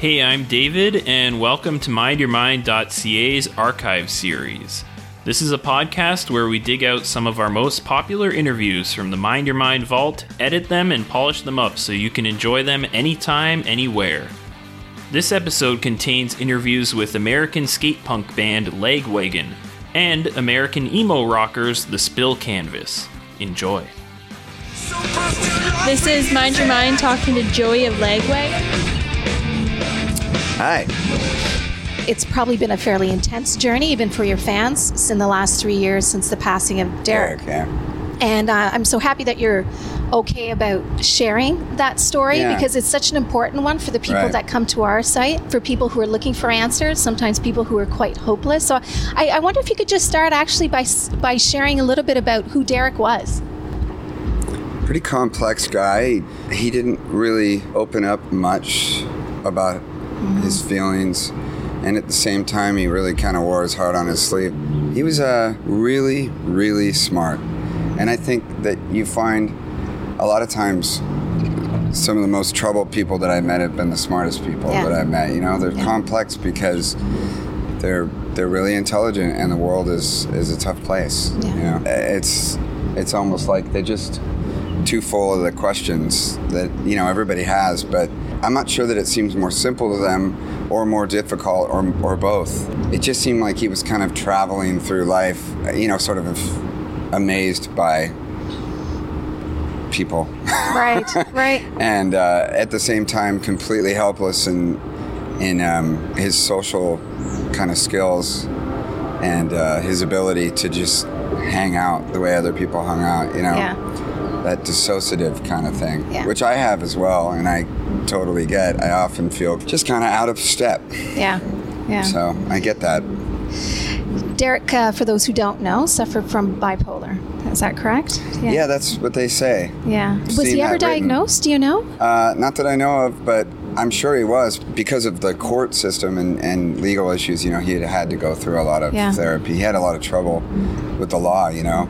Hey, I'm David, and welcome to MindYourMind.ca's archive series. This is a podcast where we dig out some of our most popular interviews from the Mind Your Mind vault, edit them, and polish them up so you can enjoy them anytime, anywhere. This episode contains interviews with American skate punk band Lagwagon and American emo rockers The Spill Canvas. Enjoy. This is Mind Your Mind talking to Joey of Lagwagon. Hi. It's probably been a fairly intense journey, even for your fans, in the last three years since the passing of Derrick. yeah. And uh, I'm so happy that you're okay about sharing that story Yeah. because it's such an important one for the people Right. that come to our site, for people who are looking for answers, sometimes people who are quite hopeless. So I, I wonder if you could just start actually by, by sharing a little bit about who Derrick was. Pretty complex guy. He didn't really open up much about his feelings. And at the same time, he really kind of wore his heart on his sleeve. He was uh, really, really smart. And I think that you find a lot of times some of the most troubled people that I've met have been the smartest people Yeah. that I've met. You know, they're Yeah. complex because they're they're really intelligent, and the world is is a tough place. Yeah. You know, it's it's almost like they're just too full of the questions that you know everybody has, but I'm not sure that it seems more simple to them or more difficult or or both. It just seemed like he was kind of traveling through life, you know, sort of amazed by people. Right, right. and uh, at the same time completely helpless in in um, his social kind of skills and uh, his ability to just hang out the way other people hung out you know Yeah. that dissociative kind of thing Yeah. which i have as well and i totally get i often feel just kind of out of step Yeah, yeah. so i get that Derrick, uh, for those who don't know, suffered from bipolar. Is that correct? yeah, yeah that's what they say Yeah. Was he ever diagnosed? Do you know? Uh, not that I know of, but I'm sure he was because of the court system and, and legal issues. You know, he had had to go through a lot of Yeah. therapy. He had a lot of trouble with the law. You know,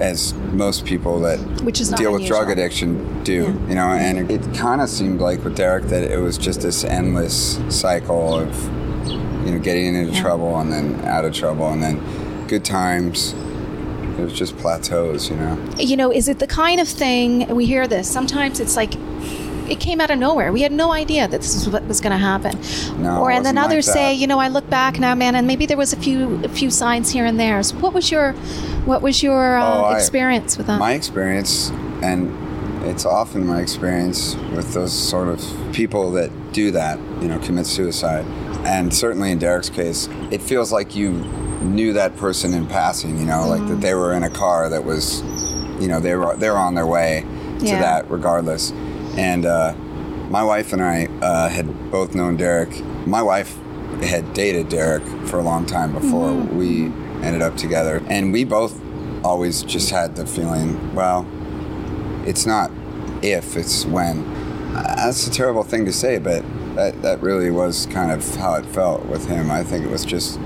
as most people that Which is deal with drug addiction do. Yeah. You know, and it, it kind of seemed like with Derrick that it was just this endless cycle of you know getting into Yeah. trouble and then out of trouble and then good times. It was just plateaus. You know. you know, is it the kind of thing we hear this? Sometimes it's like it came out of nowhere. We had no idea that this is what was going to happen. No, or and then wasn't like others say, you know, I look back now, man, and maybe there was a few a few signs here and there. So what was your what was your uh, Oh, I- experience with that? my experience and it's often my experience with those sort of people that do that you know commit suicide and certainly in derrick's case it feels like you knew that person in passing you know like Mm-hmm. that they were in a car that was you know they were they were on their way to Yeah. that regardless and uh, my wife and i uh, had both known derrick my wife had dated derrick for a long time before Mm-hmm. we ended up together and we both always just had the feeling well it's not if, it's when. Uh, That's a terrible thing to say, but that, that really was kind of how it felt with him. I think it was just,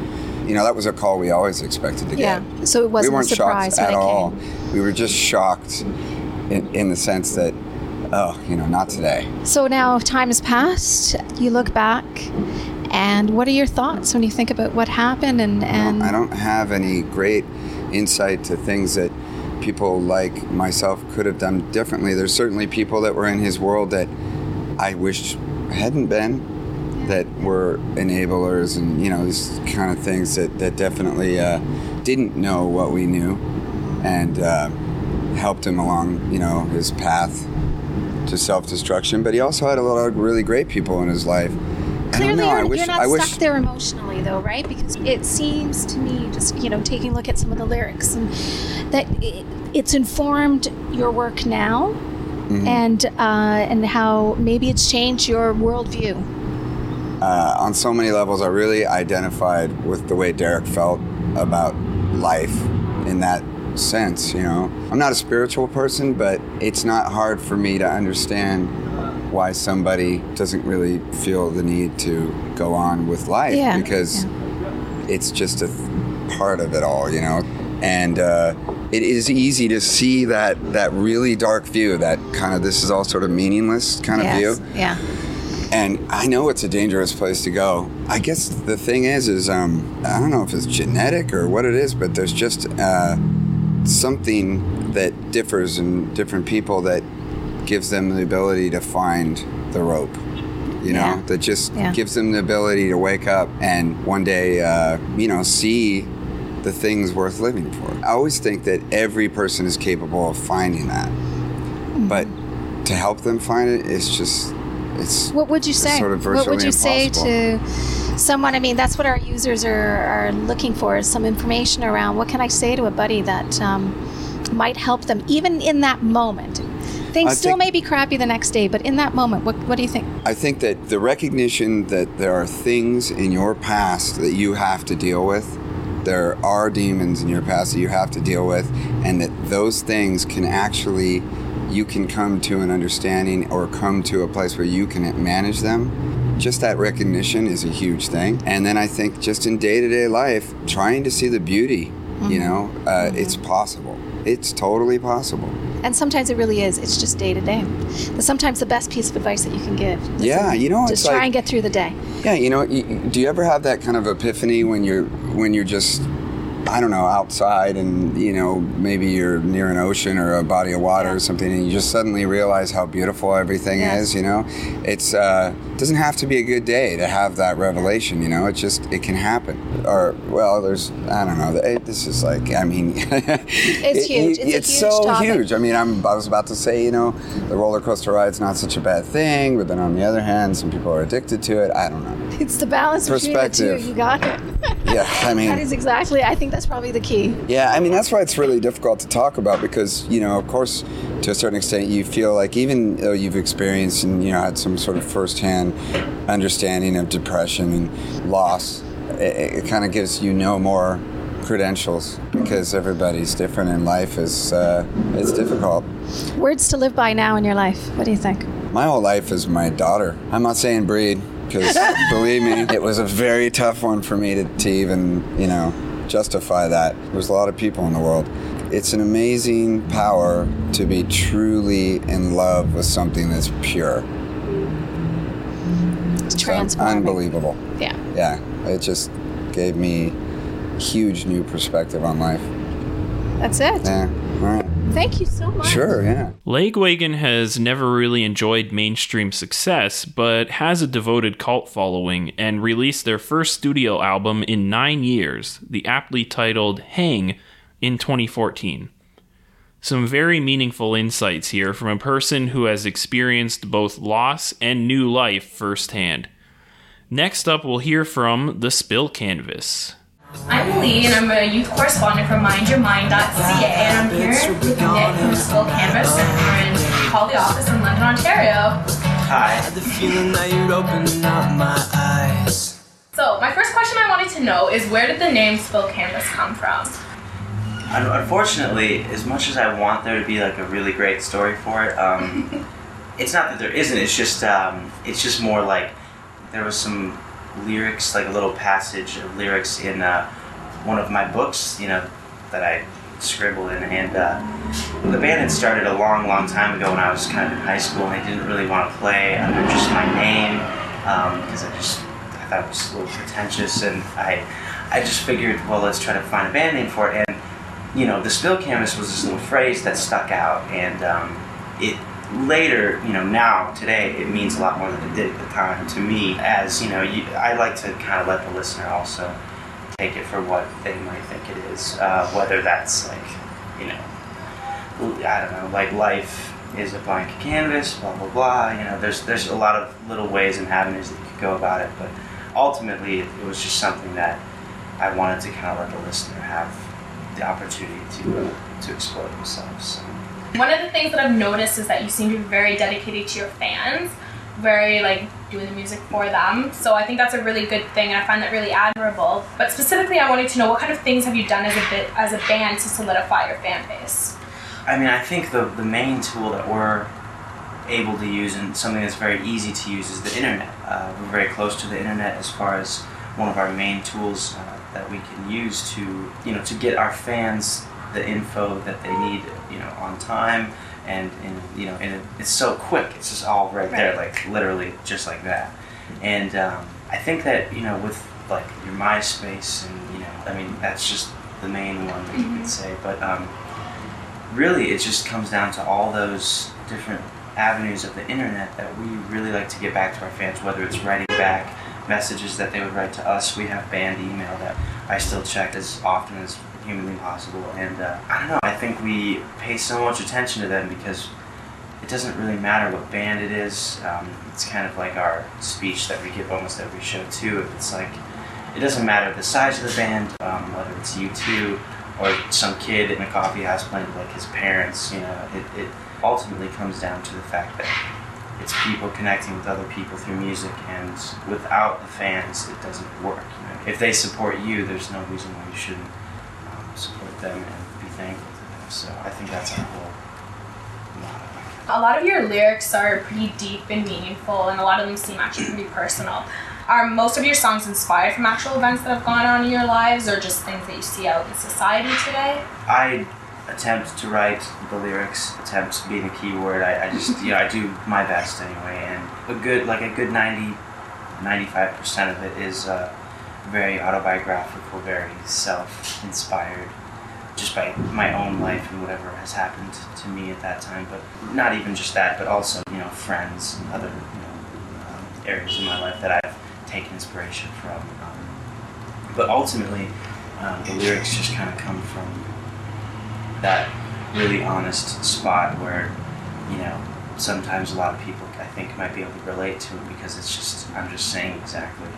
you know, that was a call we always expected to yeah. get. Yeah, so it wasn't we weren't a surprise shocked at all. came. We were just shocked in, in the sense that, oh, you know, not today. So now time has passed. You look back, and what are your thoughts when you think about what happened? And and I don't have any great insight to things that people like myself could have done differently. There's certainly people that were in his world that I wished hadn't been, that were enablers and you know these kind of things that that definitely uh, didn't know what we knew, and uh, helped him along you know his path to self-destruction. But he also had a lot of really great people in his life. I don't Clearly, know. you're, I wish. you're not I wish. stuck there emotionally, though, right? Because it seems to me, just you know, taking a look at some of the lyrics, and that it, it's informed your work now, Mm-hmm. and uh, and how maybe it's changed your worldview. uh, on so many levels, I really identified with the way Derrick felt about life in that sense. You know, I'm not a spiritual person, but it's not hard for me to understand why somebody doesn't really feel the need to go on with life Yeah, because it's just a th- part of it all, you know. And uh, it is easy to see that that really dark view, that kind of this is all sort of meaningless kind of Yes. view Yeah. and I know it's a dangerous place to go. I guess the thing is, is um, I don't know if it's genetic or what it is, but there's just uh, something that differs in different people that gives them the ability to find the rope. You know, Yeah. that just Yeah. gives them the ability to wake up and one day, uh, you know, see the things worth living for. I always think that every person is capable of finding that, but to help them find it, it's just, it's What would you say? sort of what would you say to someone? I mean, that's what our users are, are looking for is some information around what can I say to a buddy that um, might help them, even in that moment. Things I still may be crappy the next day, but in that moment, what, what do you think? I think that the recognition that there are things in your past that you have to deal with, there are demons in your past that you have to deal with, and that those things can actually, you can come to an understanding or come to a place where you can manage them. Just that recognition is a huge thing. And then I think just in day to day life, trying to see the beauty, you know, uh, it's possible. It's totally possible. And sometimes it really is. It's just day to day. Sometimes the best piece of advice that you can give. is Yeah, you know, just try like- and get through the day. Yeah, you know, do you ever have that kind of epiphany when you're when you're just I don't know outside and you know maybe you're near an ocean or a body of water or something and you just suddenly realize how beautiful everything Yeah. is. You know, it's uh, doesn't have to be a good day to have that revelation. You know, it just it can happen. Or well, there's I don't know. It, this is like I mean, it's huge. It's a huge so topic. huge. I mean, I'm, I was about to say, you know, the roller coaster ride's not such a bad thing, but then on the other hand, some people are addicted to it. I don't know. It's the balance between the. Perspective. You got it. Yeah, I mean, that is exactly. I think that's probably the key. yeah, I mean that's why it's really difficult to talk about because you know, of course, to a certain extent, you feel like even though you've experienced and you know had some sort of firsthand understanding of depression and loss, it, it kind of gives you no more credentials because everybody's different and life is uh, it's difficult. Words to live by now in your life. What do you think? My whole life is my daughter. I'm not saying breed, because believe me, it was a very tough one for me to, to even, you know, justify that. There's a lot of people in the world. It's an amazing power to be truly in love with something that's pure. It's It's transforming. unbelievable. Yeah. Yeah, it just gave me huge new perspective on life. That's it. Yeah, all right. Thank you so much. Sure, yeah. Lagwagon has never really enjoyed mainstream success, but has a devoted cult following and released their first studio album in nine years, the aptly titled Hang, in 2014. Some very meaningful insights here from a person who has experienced both loss and new life firsthand. Next up, we'll hear from The Spill Canvas. I'm Lee, and I'm a youth correspondent from MindYourMind.ca, and I'm here with Nick from Spill Canvas, and we're in Holly office in London, Ontario. Hi. The feeling that you're opening up my eyes. So, my first question I wanted to know is where did the name Spill Canvas come from? Un- Unfortunately, as much as I want there to be like a really great story for it, um, it's not that there isn't. It's just um, it's just more like there was some lyrics, like a little passage of lyrics in uh, one of my books, you know, that I scribbled in, and uh, the band had started a long, long time ago when I was kind of in high school, and I didn't really want to play under just my name because I just I thought it was a little pretentious, and I I just figured, well, let's try to find a band name for it, and you know, the spill canvas was this little phrase that stuck out, and um, it later, you know, now today, it means a lot more than it did at the time to me. As you know, you, I like to kind of let the listener also take it for what they might think it is, uh, whether that's like, you know, I don't know, like life is a blank canvas, blah blah blah. You know, there's there's a lot of little ways and avenues that you could go about it, but ultimately, it, it was just something that I wanted to kind of let the listener have the opportunity to uh, to explore themselves. So. One of the things that I've noticed is that you seem to be very dedicated to your fans, very like doing the music for them. So I think that's a really good thing, and I find that really admirable. But specifically, I wanted to know what kind of things have you done as a bit as a band to solidify your fan base? I mean, I think the the main tool that we're able to use and something that's very easy to use is the internet. Uh, we're very close to the internet as far as one of our main tools uh, that we can use to you know to get our fans the info that they need you know on time and in you know, and it's so quick. It's just all right, there, like literally just like that. And um, I think that you know, with like your MySpace, and you know, I mean, that's just the main one that you could say. But um, really, it just comes down to all those different avenues of the internet that we really like to get back to our fans. Whether it's writing back messages that they would write to us, we have band email that I still check as often as humanly possible. And uh, I don't know, I think we pay so much attention to them because it doesn't really matter what band it is. Um, it's kind of like our speech that we give almost every show too. If It's like it doesn't matter the size of the band, um, whether it's U2 or some kid in a coffee house playing like his parents. You know, it, it ultimately comes down to the fact that it's people connecting with other people through music, and without the fans, it doesn't work. You know, if they support you, there's no reason why you shouldn't um, support them and be thankful to them. So I think that's our whole motto. A lot of your lyrics are pretty deep and meaningful, and a lot of them seem actually pretty personal. Are most of your songs inspired from actual events that have gone on in your lives, or just things that you see out in society today? I attempt to write the lyrics, attempt being a key word. I, I just, you know, I do my best anyway. And a good, like a good 90, 95% of it is uh, very autobiographical, very self inspired, just by my own life and whatever has happened to me at that time. But not even just that, but also, you know, friends and other, you know, um, areas in my life that I've taken inspiration from. Um, but ultimately, um, the lyrics just kind of come from that really honest spot where, you know, sometimes a lot of people I think might be able to relate to it because it's just I'm just saying exactly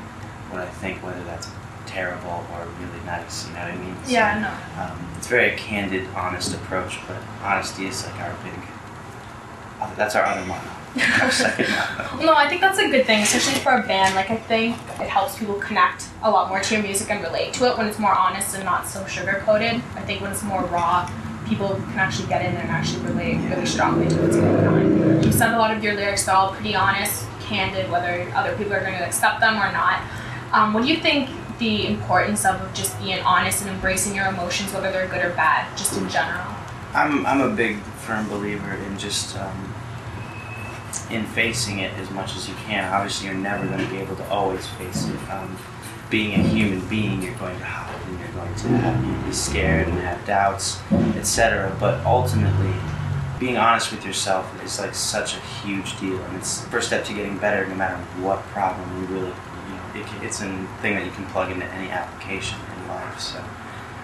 what I think, whether that's terrible or really nice. You know what I mean? So, no. um, it's a very candid, honest approach, but honesty is like our big. uh, That's our other motto. Our second motto. No, I think that's a good thing, especially for a band. Like, I think it helps people connect a lot more to your music and relate to it when it's more honest and not so sugar coated. I think when it's more raw, people can actually get in there and actually relate really strongly to what's going on. You said a lot of your lyrics are all pretty honest, candid, whether other people are going to accept them or not. Um, what do you think the importance of just being honest and embracing your emotions, whether they're good or bad, just in general? I'm I'm a big firm believer in just um, in facing it as much as you can. Obviously, you're never going to be able to always face it. Um, being a human being, you're going to going to have, you be scared and have doubts, etc. But ultimately, being honest with yourself is like such a huge deal, and it's the first step to getting better, no matter what problem you really. You know, it, it's a thing that you can plug into any application in life. So,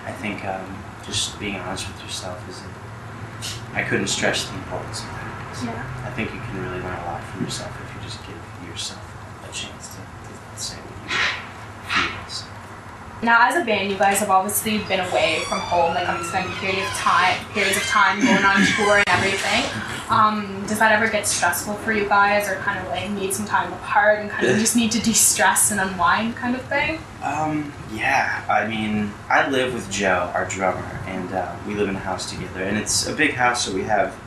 I think um, just being honest with yourself is. A, I couldn't stress the importance of that. So Yeah. I think you can really learn a lot from yourself if you just give yourself a chance to, to say what you feel. So. Now, as a band, you guys have obviously been away from home, like an extended period of time, periods of time, going on tour and everything. Um, does that ever get stressful for you guys, or kind of like need some time apart and kind of just need to de-stress and unwind, kind of thing? Um, yeah, I mean, I live with Joe, our drummer, and uh, we live in a house together. And it's a big house, so we have,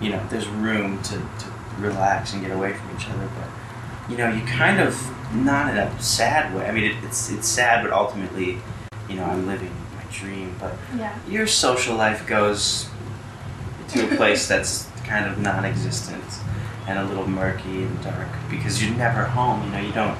you know, there's room to, to relax and get away from each other. But, you know, you kind of, not in a sad way. I mean, it, it's, it's sad, but ultimately, you know, I'm living my dream. But Yeah. your social life goes to a place that's kind of non-existent and a little murky and dark because you're never home. You know, you don't.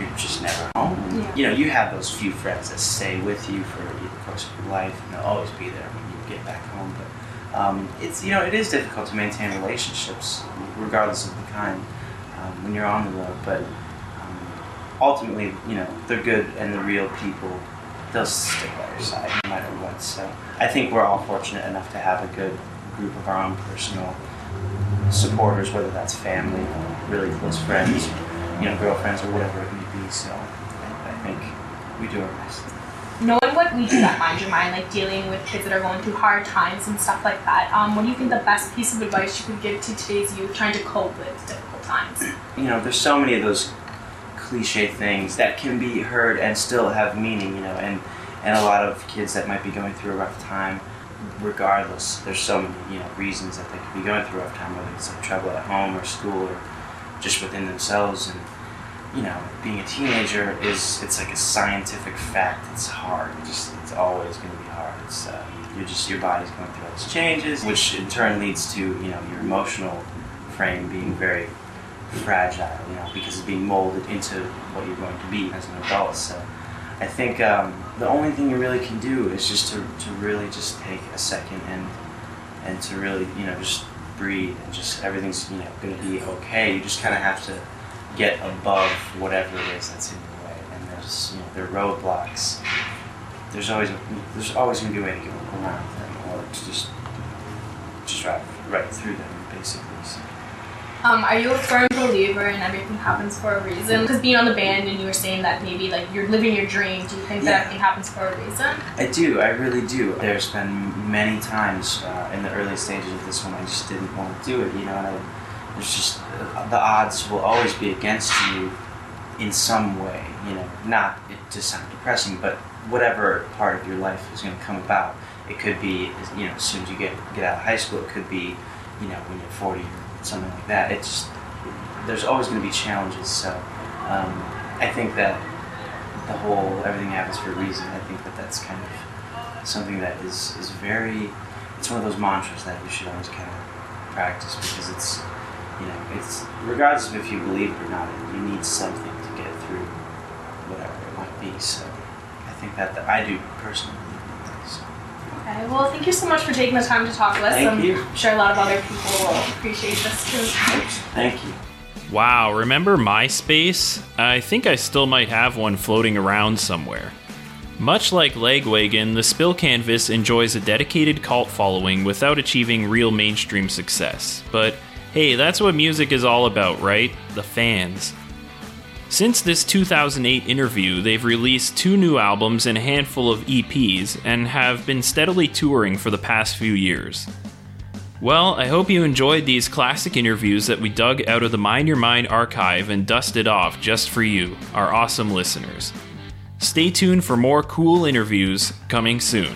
You're just never home. And, Yeah. You know, you have those few friends that stay with you for the course of your life, and they'll always be there when you get back home. But um, it's you know, it is difficult to maintain relationships, regardless of the kind, um, when you're on the road. But um, ultimately, you know, they're good and the real people they'll stick by your side no matter what. So I think we're all fortunate enough to have a good group of our own personal supporters, whether that's family, really close friends, you know, girlfriends, or whatever it may be. So I, think we do our best. Knowing what we do at Mind Your Mind, like dealing with kids that are going through hard times and stuff like that, um, what do you think the best piece of advice you could give to today's youth trying to cope with you know, there's so many of those cliche things that can be heard and still have meaning, you know, and and a lot of kids that might be going through a rough time, regardless, there's so many, you know, reasons that they could be going through a rough time, whether it's like trouble at home or school or just within themselves. And you know, being a teenager is it's like a scientific fact. It's hard. It's just it's always going to be hard. It's uh, you're just your body's going through all these changes, which in turn leads to you know your emotional frame being very fragile. You know, because it's being molded into what you're going to be as an adult. So. I think um, the only thing you really can do is just to, to really just take a second and and to really you know just breathe and just everything's you know going to be okay. You just kind of have to get above whatever it is that's in your way. And there's you know there are roadblocks. There's always there's always going to be a way to get around them or to just just drive right through them. Um, are you a firm believer in everything happens for a reason? Because being on the band and you were saying that maybe like you're living your dream, do you think Yeah. that everything happens for a reason? I do, I really do. There's been many times uh, in the early stages of this when I just didn't want to do it, you know, and I, there's just uh, the odds will always be against you in some way, you know, not it to sound depressing, but whatever part of your life is going to come about. It could be, you know, as soon as you get get out of high school. It could be, you know, when you're 40 or something like that. It's just there's always going to be challenges. So um, I think that the whole everything happens for a reason. I think that that's kind of something that is is very. It's one of those mantras that you should always kind of practice because it's you know it's regardless of if you believe it or not, you need something to get through whatever it might be. So I think that, that I do personally believe in that. So. Okay, well, thank you so much for taking the time to talk with us. Thank I'm you. sure a lot of other people will appreciate this too. Thank you. Wow, remember MySpace? I think I still might have one floating around somewhere. Much like Lagwagon, the Spill Canvas enjoys a dedicated cult following without achieving real mainstream success. But hey, that's what music is all about, right? The fans. Since this 2008 interview, they've released two new albums and a handful of EPs and have been steadily touring for the past few years. Well, I hope you enjoyed these classic interviews that we dug out of the Mind Your Mind archive and dusted off just for you, our awesome listeners. Stay tuned for more cool interviews coming soon.